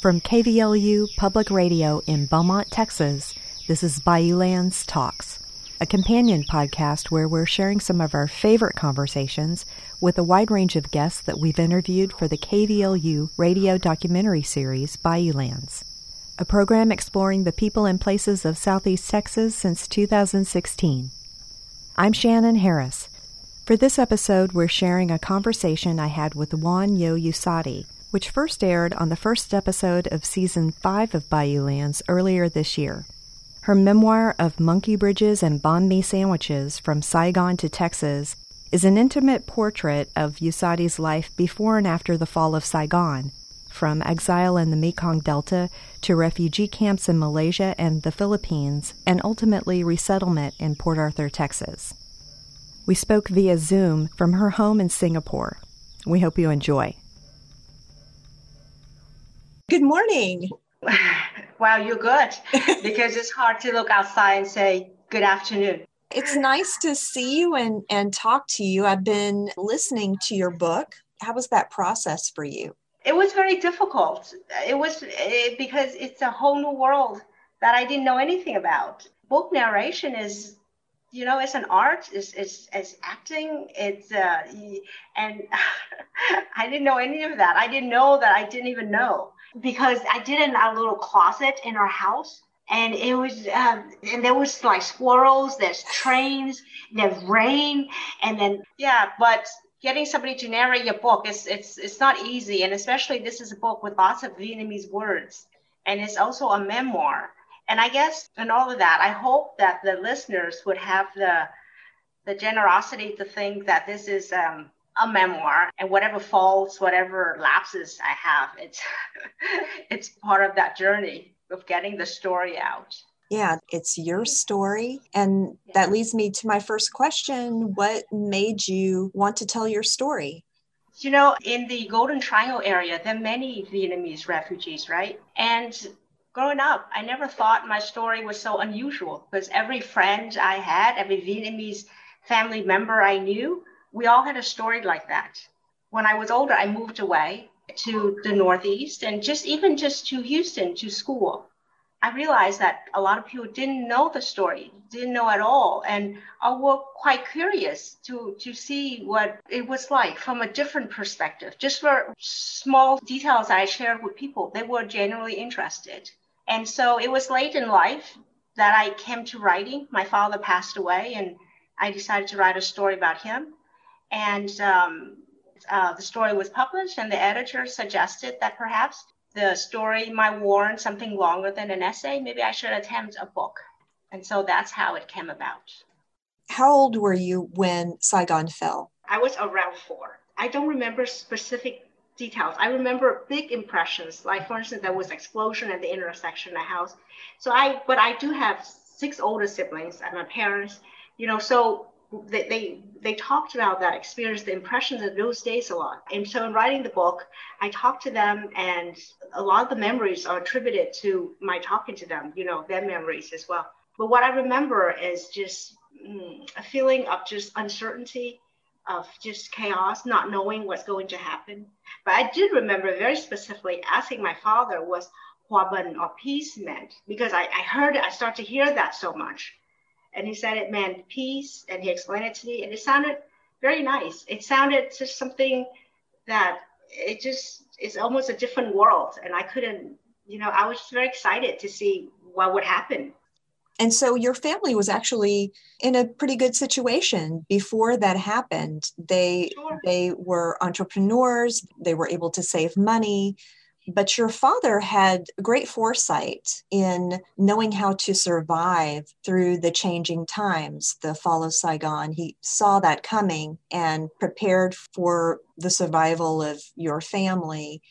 From KVLU Public Radio in Beaumont, Texas, this is Bayoulands Talks, a companion podcast where we're sharing some of our favorite conversations with a wide range of guests that we've interviewed for the KVLU radio documentary series Bayoulands, a program exploring the people and places of Southeast Texas since 2016. I'm Shannon Harris. For this episode, we're sharing a conversation I had with Juan Yo Usati, which first aired on the first episode of season 5 of Bayoulands earlier this year. Her memoir of monkey bridges and banh mi sandwiches from Saigon to Texas is an intimate portrait of Usati's life before and after the fall of Saigon, from exile in the Mekong Delta to refugee camps in Malaysia and the Philippines, and ultimately resettlement in Port Arthur, Texas. We spoke via Zoom from her home in Singapore. We hope you enjoy. Good morning. Wow, you're good because it's hard to look outside and say good afternoon. It's nice to see you and, and talk to you. I've been listening to your book. How was that process for you? It was very difficult. It was it, because it's a whole new world that I didn't know anything about. Book narration is you know it's an art it's it's, it's acting it's uh and i didn't know any of that i didn't know that i didn't even know because i did in a little closet in our house and it was um, and there was like squirrels there's trains there's rain and then yeah but getting somebody to narrate your book is it's it's not easy and especially this is a book with lots of vietnamese words and it's also a memoir. And I guess in all of that, I hope that the listeners would have the the generosity to think that this is um, a memoir and whatever faults, whatever lapses I have, it's it's part of that journey of getting the story out. Yeah, it's your story. And that leads me to my first question. What made you want to tell your story? You know, in the Golden Triangle area, there are many Vietnamese refugees, right? And growing up, I never thought my story was so unusual because every friend I had, every Vietnamese family member I knew, we all had a story like that. When I was older, I moved away to the Northeast and just even just to Houston to school. I realized that a lot of people didn't know the story, didn't know at all, and I were quite curious to to see what it was like from a different perspective. Just for small details I shared with people, they were genuinely interested. And so it was late in life that I came to writing. My father passed away, and I decided to write a story about him. And um, uh, the story was published, and the editor suggested that perhaps the story might warrant something longer than an essay. Maybe I should attempt a book. And so that's how it came about. How old were you when Saigon fell? I was around four. I don't remember specific details. I remember big impressions, like for instance, there was explosion at the intersection of the house. So I, but I do have six older siblings and my parents, you know, so they, they, they talked about that experience, the impressions of those days a lot. And so in writing the book, I talked to them and a lot of the memories are attributed to my talking to them, you know, their memories as well. But what I remember is just mm, a feeling of just uncertainty of just chaos, not knowing what's going to happen. But I did remember very specifically asking my father was Hòa bình or peace meant because I, I heard I started to hear that so much. And he said it meant peace and he explained it to me and it sounded very nice. It sounded just something that it just is almost a different world. And I couldn't, you know, I was just very excited to see what would happen and so your family was actually in a pretty good situation before that happened. They sure. they were entrepreneurs, they were able to save money, but your father had great foresight in knowing how to survive through the changing times, the fall of Saigon. He saw that coming and prepared for the survival of your family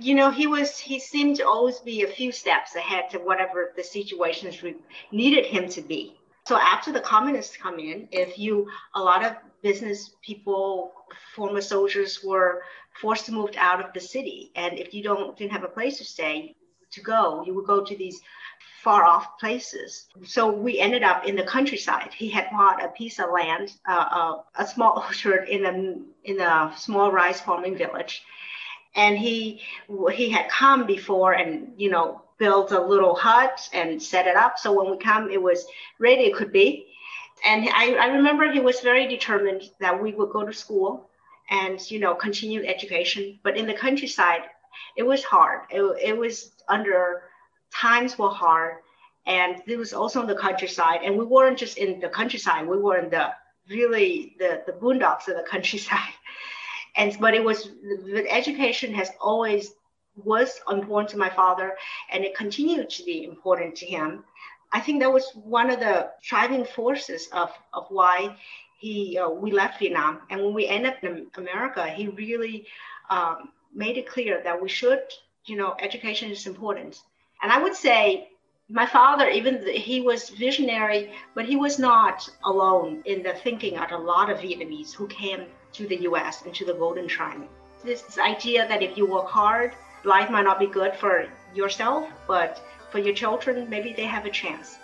you know, he was, he seemed to always be a few steps ahead to whatever the situations needed him to be. So after the communists come in, if you, a lot of business people, former soldiers were forced to move out of the city. And if you don't, didn't have a place to stay, to go, you would go to these far off places. So we ended up in the countryside. He had bought a piece of land, uh, uh, a small orchard in a in a small rice farming village, and he he had come before and you know built a little hut and set it up. So when we come, it was ready. It could be. And I, I remember he was very determined that we would go to school and you know continue education. But in the countryside, it was hard. It, it was under times were hard, and it was also in the countryside. And we weren't just in the countryside; we were in the really the the boondocks of the countryside. And but it was the education has always was important to my father, and it continued to be important to him. I think that was one of the driving forces of, of why he uh, we left Vietnam. And when we ended up in America, he really um, made it clear that we should, you know, education is important. And I would say my father, even he was visionary, but he was not alone in the thinking of a lot of Vietnamese who came to the U.S. and to the Golden Triangle. This idea that if you work hard, life might not be good for yourself, but for your children, maybe they have a chance.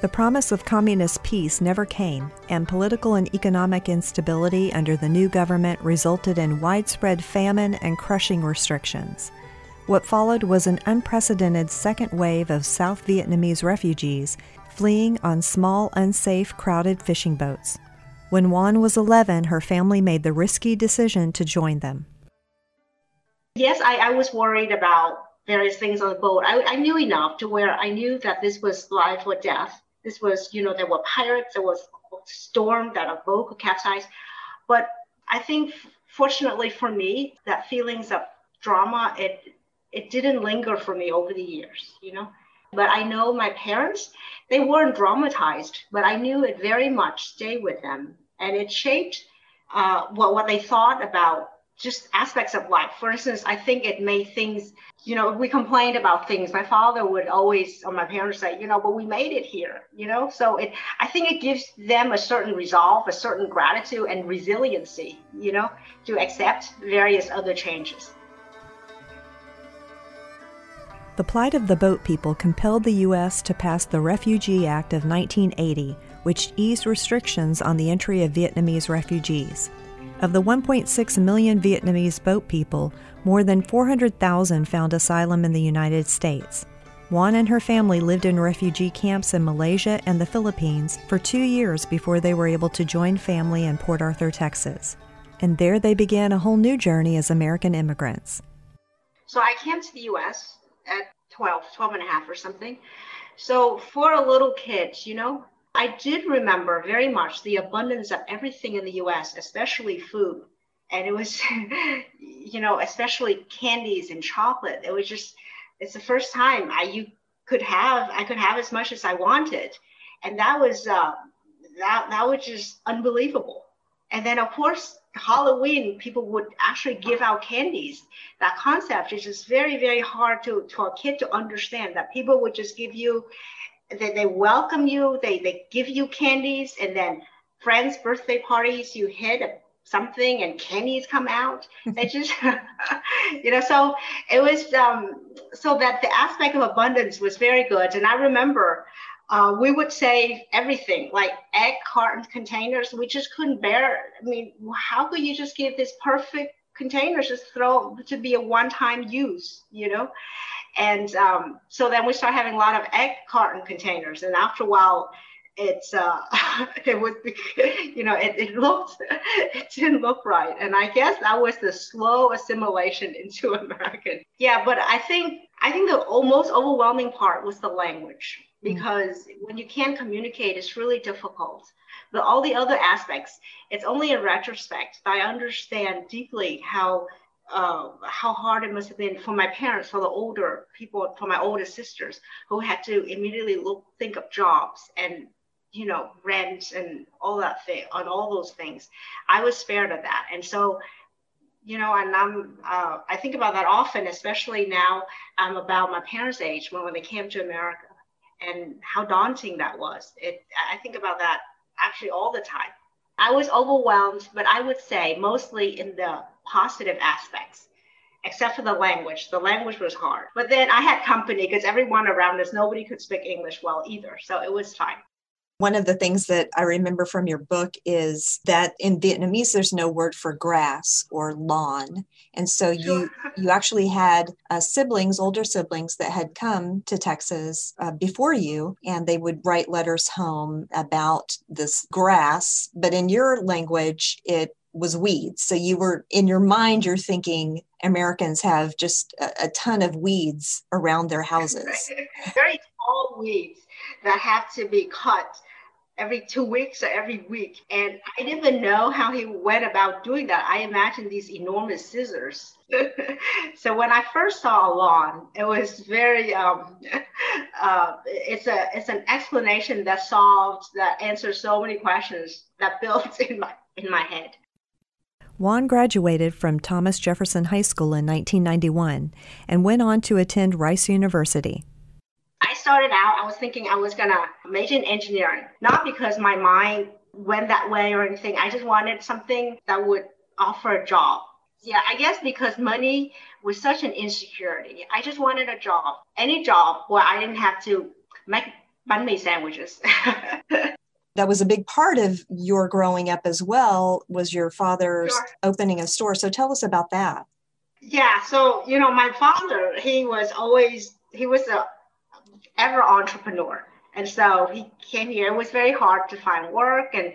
The promise of communist peace never came, and political and economic instability under the new government resulted in widespread famine and crushing restrictions. What followed was an unprecedented second wave of South Vietnamese refugees fleeing on small, unsafe, crowded fishing boats. When Juan was 11, her family made the risky decision to join them. Yes, I, I was worried about various things on the boat. I, I knew enough to where I knew that this was life or death. This was, you know, there were pirates, there was a storm that a boat could capsize. But I think, fortunately for me, that feelings of drama, it it didn't linger for me over the years, you know. But I know my parents, they weren't dramatized, but I knew it very much stayed with them. And it shaped uh, what, what they thought about just aspects of life. For instance, I think it made things, you know, we complained about things. My father would always, or my parents say, you know, but we made it here, you know? So it, I think it gives them a certain resolve, a certain gratitude and resiliency, you know, to accept various other changes. The plight of the boat people compelled the U.S. to pass the Refugee Act of 1980, which eased restrictions on the entry of Vietnamese refugees. Of the 1.6 million Vietnamese boat people, more than 400,000 found asylum in the United States. Juan and her family lived in refugee camps in Malaysia and the Philippines for two years before they were able to join family in Port Arthur, Texas. And there they began a whole new journey as American immigrants. So I came to the US at 12, 12 and a half or something. So for a little kid, you know, I did remember very much the abundance of everything in the US, especially food. And it was, you know, especially candies and chocolate. It was just, it's the first time I you could have, I could have as much as I wanted. And that was, uh, that, that was just unbelievable. And then, of course, Halloween, people would actually give out candies. That concept is just very, very hard to, to a kid to understand that people would just give you they, they welcome you, they, they give you candies, and then friends' birthday parties, you hit something and candies come out. They just, you know, so it was, um, so that the aspect of abundance was very good. And I remember uh, we would save everything like egg carton containers. We just couldn't bear. I mean, how could you just give this perfect containers just throw to be a one-time use, you know? And um, so then we start having a lot of egg carton containers. And after a while, it's uh, it would be, you know, it, it looked, it didn't look right. And I guess that was the slow assimilation into American. Yeah, but I think I think the most overwhelming part was the language mm. because mm-hmm. when you can't communicate, it's really difficult. But all the other aspects, it's only in retrospect that I understand deeply how uh, how hard it must have been for my parents, for the older people, for my older sisters who had to immediately look, think of jobs and you know rent and all that thing on all those things. I was spared of that, and so you know, and I'm uh, I think about that often, especially now I'm about my parents' age when when they came to America and how daunting that was. It I think about that actually all the time. I was overwhelmed, but I would say mostly in the positive aspects, except for the language. The language was hard. But then I had company because everyone around us, nobody could speak English well either. So it was fine. One of the things that I remember from your book is that in Vietnamese, there's no word for grass or lawn. And so you, you actually had uh, siblings, older siblings that had come to Texas uh, before you, and they would write letters home about this grass. But in your language, it was weeds. So you were in your mind, you're thinking Americans have just a, a ton of weeds around their houses. Very tall weeds that have to be cut every two weeks or every week. And I didn't even know how he went about doing that. I imagined these enormous scissors. so when I first saw a lawn, it was very, um, uh, it's a it's an explanation that solved, that answers so many questions that built in my in my head. Juan graduated from Thomas Jefferson High School in 1991 and went on to attend Rice University. I started out, I was thinking I was going to major in engineering, not because my mind went that way or anything. I just wanted something that would offer a job. Yeah, I guess because money was such an insecurity. I just wanted a job, any job where I didn't have to make banh mi sandwiches. that was a big part of your growing up as well was your father's sure. opening a store so tell us about that yeah so you know my father he was always he was a ever entrepreneur. And so he came here. It was very hard to find work. And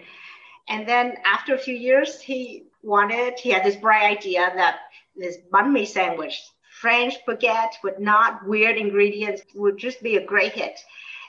and then after a few years, he wanted, he had this bright idea that this banh mi sandwich, French baguette with not weird ingredients, would just be a great hit.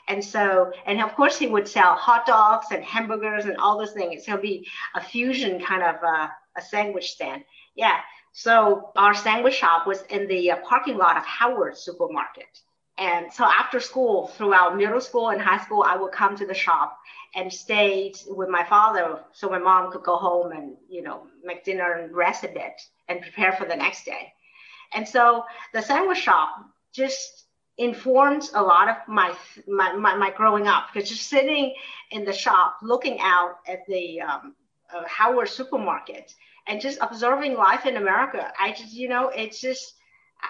And so, and of course, he would sell hot dogs and hamburgers and all those things. He'll be a fusion kind of uh, a sandwich stand. Yeah. So our sandwich shop was in the uh, parking lot of Howard Supermarket. And so after school, throughout middle school and high school, I would come to the shop and stay with my father so my mom could go home and, you know, make dinner and rest a bit and prepare for the next day. And so the sandwich shop just informed a lot of my, my, my, my growing up because just sitting in the shop looking out at the um, uh, Howard supermarket and just observing life in America, I just, you know, it's just,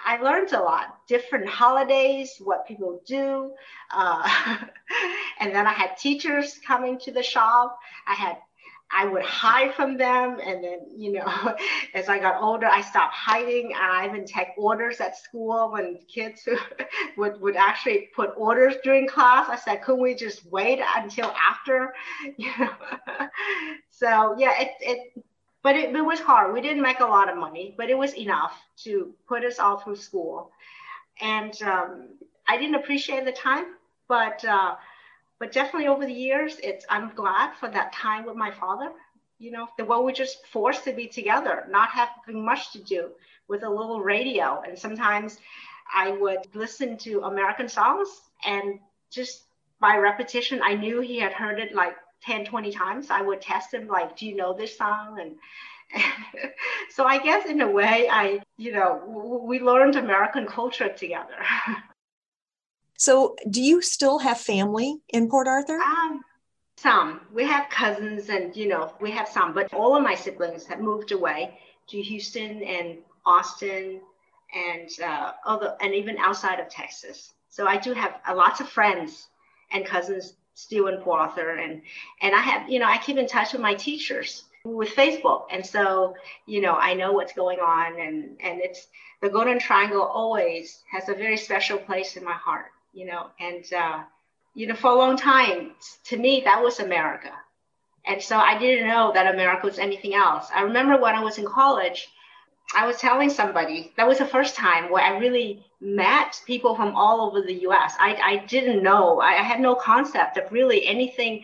I learned a lot, different holidays, what people do. Uh, and then I had teachers coming to the shop. I had, I would hide from them. And then, you know, as I got older, I stopped hiding. I even take orders at school when kids would, would actually put orders during class. I said, couldn't we just wait until after? You know? so yeah, it, it, but it, it was hard. We didn't make a lot of money, but it was enough to put us all through school. And um, I didn't appreciate the time, but uh, but definitely over the years, it's I'm glad for that time with my father. You know, the way we just forced to be together, not having much to do with a little radio. And sometimes I would listen to American songs and just by repetition, I knew he had heard it like 10, 20 times. I would test him, like, do you know this song? And, and so I guess in a way, I, you know, we learned American culture together. so do you still have family in Port Arthur? Um, some. We have cousins and, you know, we have some, but all of my siblings have moved away to Houston and Austin and uh, other, and even outside of Texas. So I do have uh, lots of friends and cousins still in Port Arthur, and and I have you know I keep in touch with my teachers with Facebook, and so you know I know what's going on, and and it's the Golden Triangle always has a very special place in my heart, you know, and uh, you know for a long time to me that was America, and so I didn't know that America was anything else. I remember when I was in college. I was telling somebody that was the first time where I really met people from all over the US. I, I didn't know, I, I had no concept of really anything,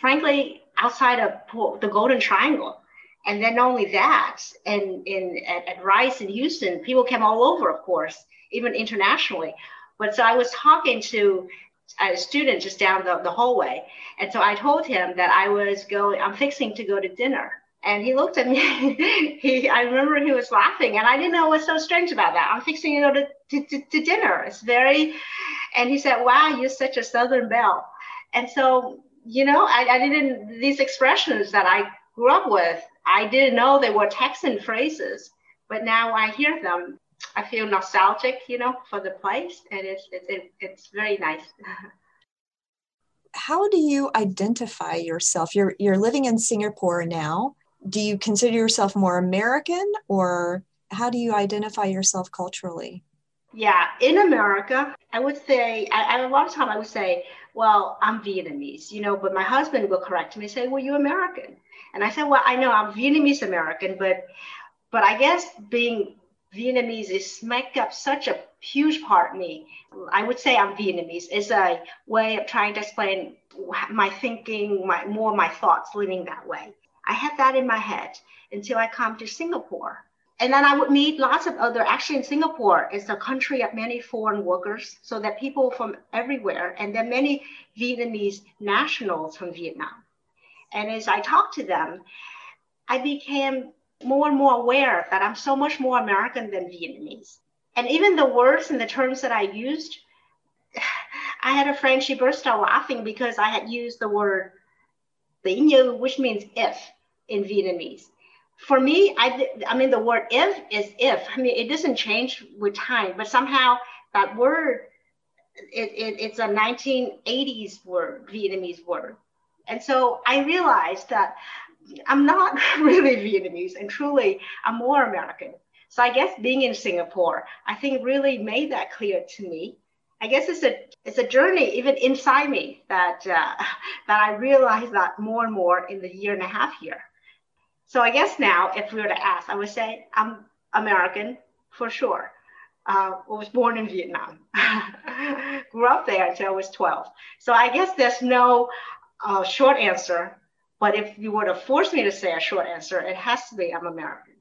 frankly, outside of the Golden Triangle. And then not only that, and in at, at Rice in Houston, people came all over, of course, even internationally. But so I was talking to a student just down the, the hallway. And so I told him that I was going, I'm fixing to go to dinner and he looked at me. he, I remember he was laughing, and I didn't know what's so strange about that. I'm fixing to go to, to, to, to dinner. It's very, and he said, "Wow, you're such a Southern belle." And so, you know, I, I didn't these expressions that I grew up with. I didn't know they were Texan phrases, but now I hear them. I feel nostalgic, you know, for the place, and it's it's it's very nice. how do you identify yourself? You're you're living in Singapore now. Do you consider yourself more American or how do you identify yourself culturally? Yeah, in America, I would say, I, I, a lot of time I would say, well, I'm Vietnamese, you know, but my husband will correct me and say, well, you're American. And I said, well, I know I'm Vietnamese American, but, but I guess being Vietnamese is make up such a huge part of me. I would say I'm Vietnamese. It's a way of trying to explain my thinking, my more my thoughts living that way. I had that in my head until I come to Singapore and then I would meet lots of other. Actually, in Singapore, it's a country of many foreign workers, so that people from everywhere, and then many Vietnamese nationals from Vietnam. And as I talked to them, I became more and more aware that I'm so much more American than Vietnamese. And even the words and the terms that I used, I had a friend, she burst out laughing because I had used the word "tỷ như," which means if in Vietnamese for me, I, I mean, the word if is if. I mean, it doesn't change with time, but somehow that word, it, it, it's a 1980s word, Vietnamese word. And so I realized that I'm not really Vietnamese and truly I'm more American. So I guess being in Singapore, I think really made that clear to me. I guess it's a it's a journey even inside me that uh, that I realized that more and more in the year and a half here. So I guess now, if we were to ask, I would say I'm American for sure. Uh, I was born in Vietnam, grew up there until I was 12. So I guess there's no uh, short answer. But if you were to force me to say a short answer, it has to be I'm American.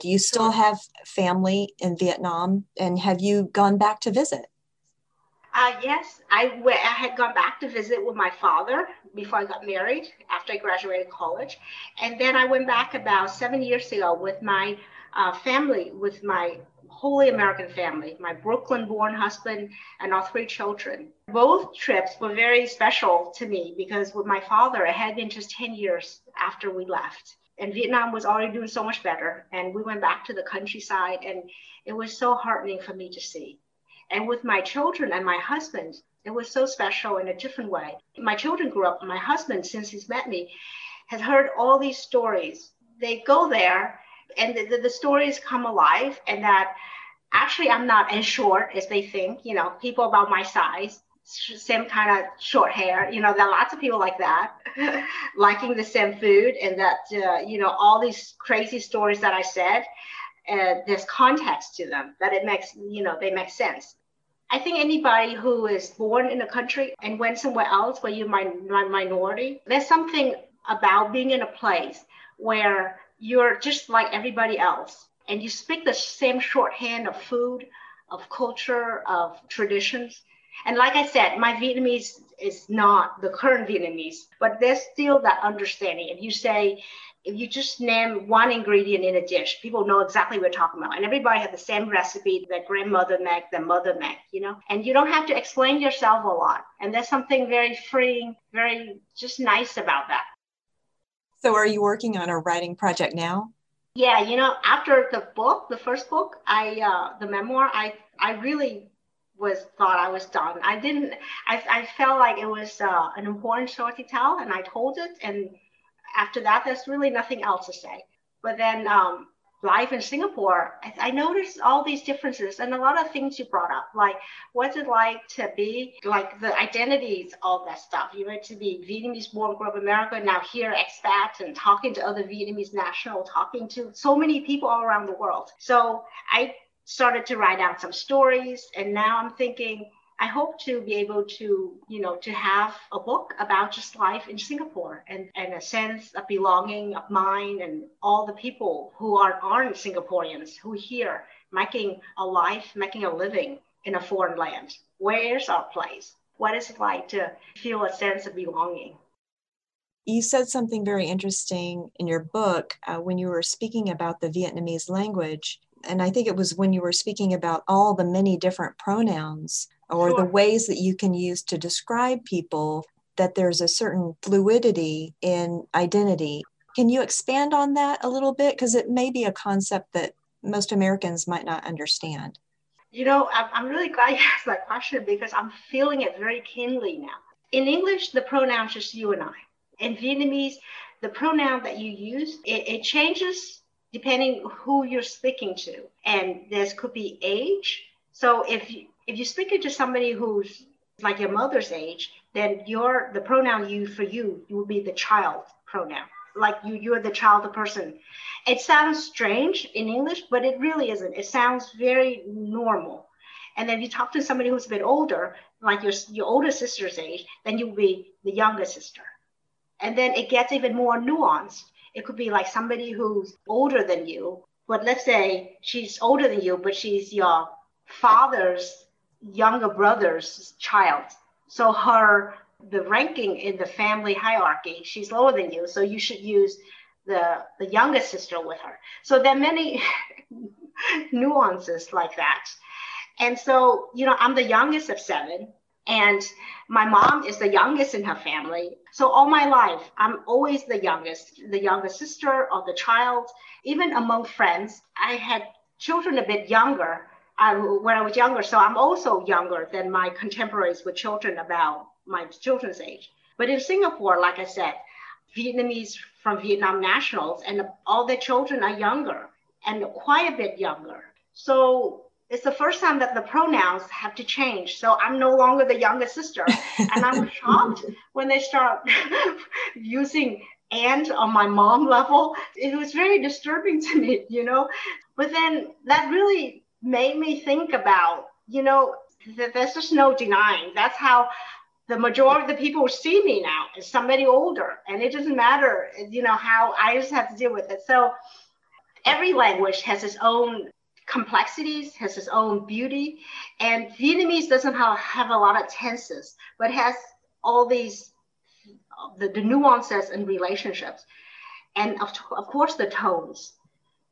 Do you still have family in Vietnam? And have you gone back to visit? Uh, yes, I, w- I had gone back to visit with my father before I got married after I graduated college. And then I went back about seven years ago with my uh, family, with my wholly American family, my Brooklyn born husband and our three children. Both trips were very special to me because with my father, it had been just 10 years after we left. And Vietnam was already doing so much better. And we went back to the countryside, and it was so heartening for me to see. And with my children and my husband, it was so special in a different way. My children grew up, my husband, since he's met me, has heard all these stories. They go there and the, the, the stories come alive, and that actually I'm not as short as they think. You know, people about my size, same kind of short hair. You know, there are lots of people like that, liking the same food, and that, uh, you know, all these crazy stories that I said uh, there's context to them that it makes you know they make sense i think anybody who is born in a country and went somewhere else where you're min- minority there's something about being in a place where you're just like everybody else and you speak the same shorthand of food of culture of traditions and like I said, my Vietnamese is not the current Vietnamese, but there's still that understanding. If you say, if you just name one ingredient in a dish, people know exactly what we're talking about. And everybody has the same recipe that grandmother make, their mother make, you know? And you don't have to explain yourself a lot. And there's something very freeing, very just nice about that. So are you working on a writing project now? Yeah, you know, after the book, the first book, I uh, the memoir, I I really was thought I was done. I didn't. I, I felt like it was uh, an important story to tell, and I told it, and after that, there's really nothing else to say. But then um, life in Singapore, I, I, noticed all these differences and a lot of things you brought up, like what's it like to be like the identities, all that stuff. You went to be Vietnamese born, grew up in America, now here expat and talking to other Vietnamese national, talking to so many people all around the world. So I started to write down some stories, and now I'm thinking I hope to be able to, you know, to have a book about just life in Singapore and, and a sense of belonging of mine and all the people who are, aren't Singaporeans who here making a life, making a living in a foreign land. Where is our place? What is it like to feel a sense of belonging? You said something very interesting in your book uh, when you were speaking about the Vietnamese language. And I think it was when you were speaking about all the many different pronouns or sure. the ways that you can use to describe people that there's a certain fluidity in identity. Can you expand on that a little bit? Because it may be a concept that most Americans might not understand. You know, I'm really glad you asked that question because I'm feeling it very keenly now. In English, the pronoun is just you and I. In Vietnamese, the pronoun that you use, it, it changes depending who you're speaking to. And this could be age. So if you, if you're speaking to somebody who's like your mother's age, then your the pronoun you for you, will be the child pronoun. Like you, you're the child, the person. It sounds strange in English, but it really isn't. It sounds very normal. And then you talk to somebody who's a bit older, like your, your older sister's age, then you'll be the younger sister. And then it gets even more nuanced. It could be like somebody who's older than you, but let's say she's older than you, but she's your father's younger brother's child. So her the ranking in the family hierarchy, she's lower than you. So you should use the the youngest sister with her. So there are many nuances like that. And so, you know, I'm the youngest of seven, and my mom is the youngest in her family. So all my life, I'm always the youngest, the youngest sister or the child. Even among friends, I had children a bit younger uh, when I was younger. So I'm also younger than my contemporaries with children about my children's age. But in Singapore, like I said, Vietnamese from Vietnam nationals and all their children are younger and quite a bit younger. So it's the first time that the pronouns have to change. So I'm no longer the younger sister. and I'm shocked when they start using and on my mom level. It was very disturbing to me, you know. But then that really made me think about, you know, that there's just no denying. That's how the majority of the people see me now is somebody older. And it doesn't matter, you know, how I just have to deal with it. So every language has its own complexities, has its own beauty. And Vietnamese doesn't have, have a lot of tenses, but has all these the, the nuances and relationships. And of, of course the tones.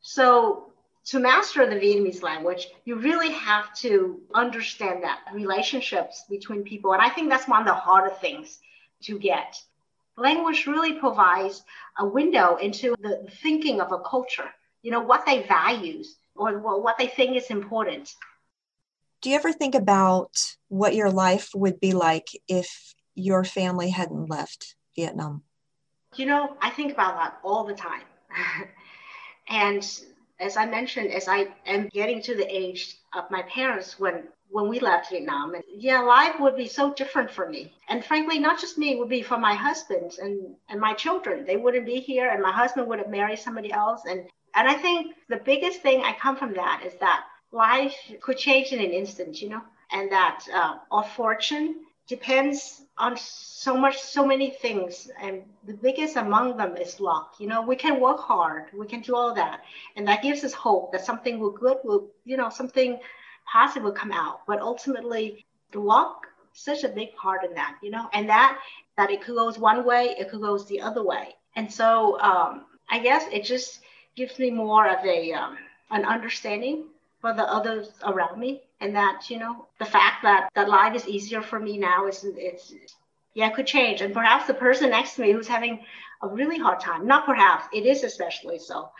So to master the Vietnamese language, you really have to understand that relationships between people. And I think that's one of the harder things to get. Language really provides a window into the thinking of a culture, you know, what they values, or what they think is important. Do you ever think about what your life would be like if your family hadn't left Vietnam? You know, I think about that all the time. and as I mentioned, as I am getting to the age of my parents when when we left Vietnam, and yeah, life would be so different for me. And frankly, not just me, it would be for my husband and and my children. They wouldn't be here, and my husband would have married somebody else, and and I think the biggest thing I come from that is that life could change in an instant, you know, and that uh, our fortune depends on so much, so many things. And the biggest among them is luck. You know, we can work hard, we can do all that. And that gives us hope that something will good will, you know, something positive will come out. But ultimately, luck such a big part in that, you know, and that that it could goes one way, it could goes the other way. And so um, I guess it just gives me more of a um, an understanding for the others around me and that you know the fact that that life is easier for me now is it's yeah could change and perhaps the person next to me who's having a really hard time not perhaps it is especially so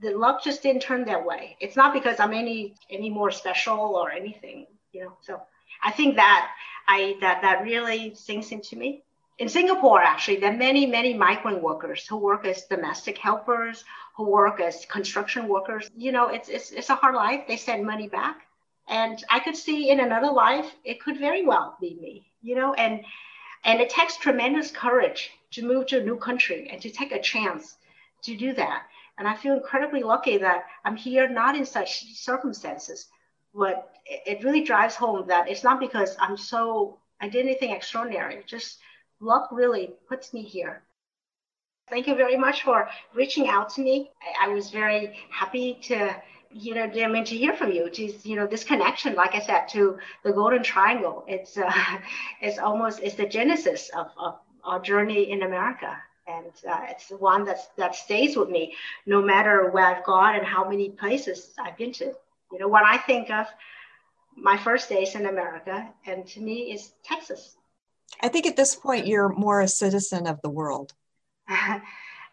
the luck just didn't turn their way it's not because i'm any any more special or anything you know so i think that i that that really sinks into me in Singapore, actually, there are many, many migrant workers who work as domestic helpers, who work as construction workers. You know, it's, it's, it's a hard life. They send money back. And I could see in another life, it could very well be me, you know, and, and it takes tremendous courage to move to a new country and to take a chance to do that. And I feel incredibly lucky that I'm here not in such circumstances, but it really drives home that it's not because I'm so, I did anything extraordinary, just luck really puts me here. Thank you very much for reaching out to me. I, I was very happy to, you know, I mean, to hear from you. To you know, this connection, like I said, to the Golden Triangle. It's uh, it's almost it's the genesis of, of our journey in America, and uh, it's the one that that stays with me, no matter where I've gone and how many places I've been to. You know, when I think of my first days in America, and to me, is Texas. I think at this point you're more a citizen of the world.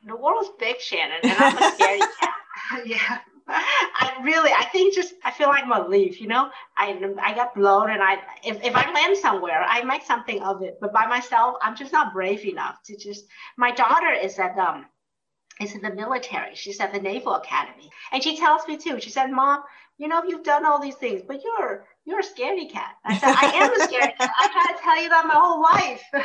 the world's big, Shannon, and I'm a scaredy cat. yeah. I really, I think just, I feel like I'm a leaf, you know, I, I got blown and I, if, if I land somewhere, I make something of it, but by myself, I'm just not brave enough to just, my daughter is at, um, is in the military. She's at the Naval Academy. And she tells me too, she said, mom, you know, you've done all these things, but you're, you're a scaredy cat. I said, I am a scaredy cat. I try to tell you that my whole life.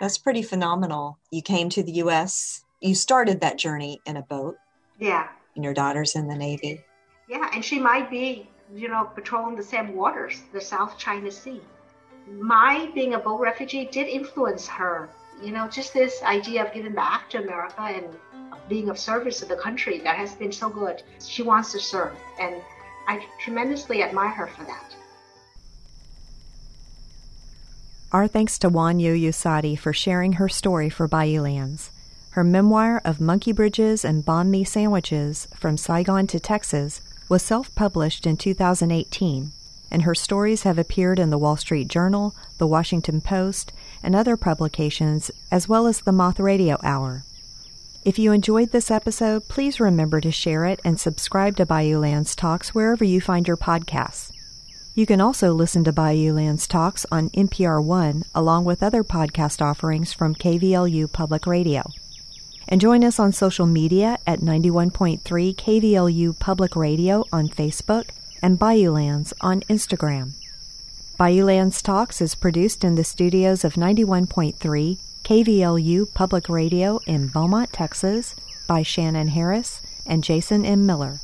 That's pretty phenomenal. You came to the US, you started that journey in a boat. Yeah. And your daughter's in the Navy. Yeah, and she might be, you know, patrolling the same waters, the South China Sea. My being a boat refugee did influence her. You know, just this idea of giving back to America and being of service to the country that has been so good. She wants to serve, and I tremendously admire her for that. Our thanks to Wanyu Usadi for sharing her story for Bayoulands. Her memoir of monkey bridges and banh mi sandwiches from Saigon to Texas was self published in 2018, and her stories have appeared in the Wall Street Journal, the Washington Post, and other publications, as well as the Moth Radio Hour. If you enjoyed this episode, please remember to share it and subscribe to Bayoulands Talks wherever you find your podcasts. You can also listen to Bayoulands Talks on NPR One along with other podcast offerings from KVLU Public Radio. And join us on social media at 91.3 KVLU Public Radio on Facebook and Bayoulands on Instagram. Bayoulands Talks is produced in the studios of 91.3 KVLU Public Radio in Beaumont, Texas by Shannon Harris and Jason M. Miller.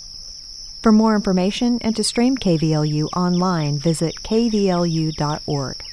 For more information and to stream KVLU online, visit kvlu.org.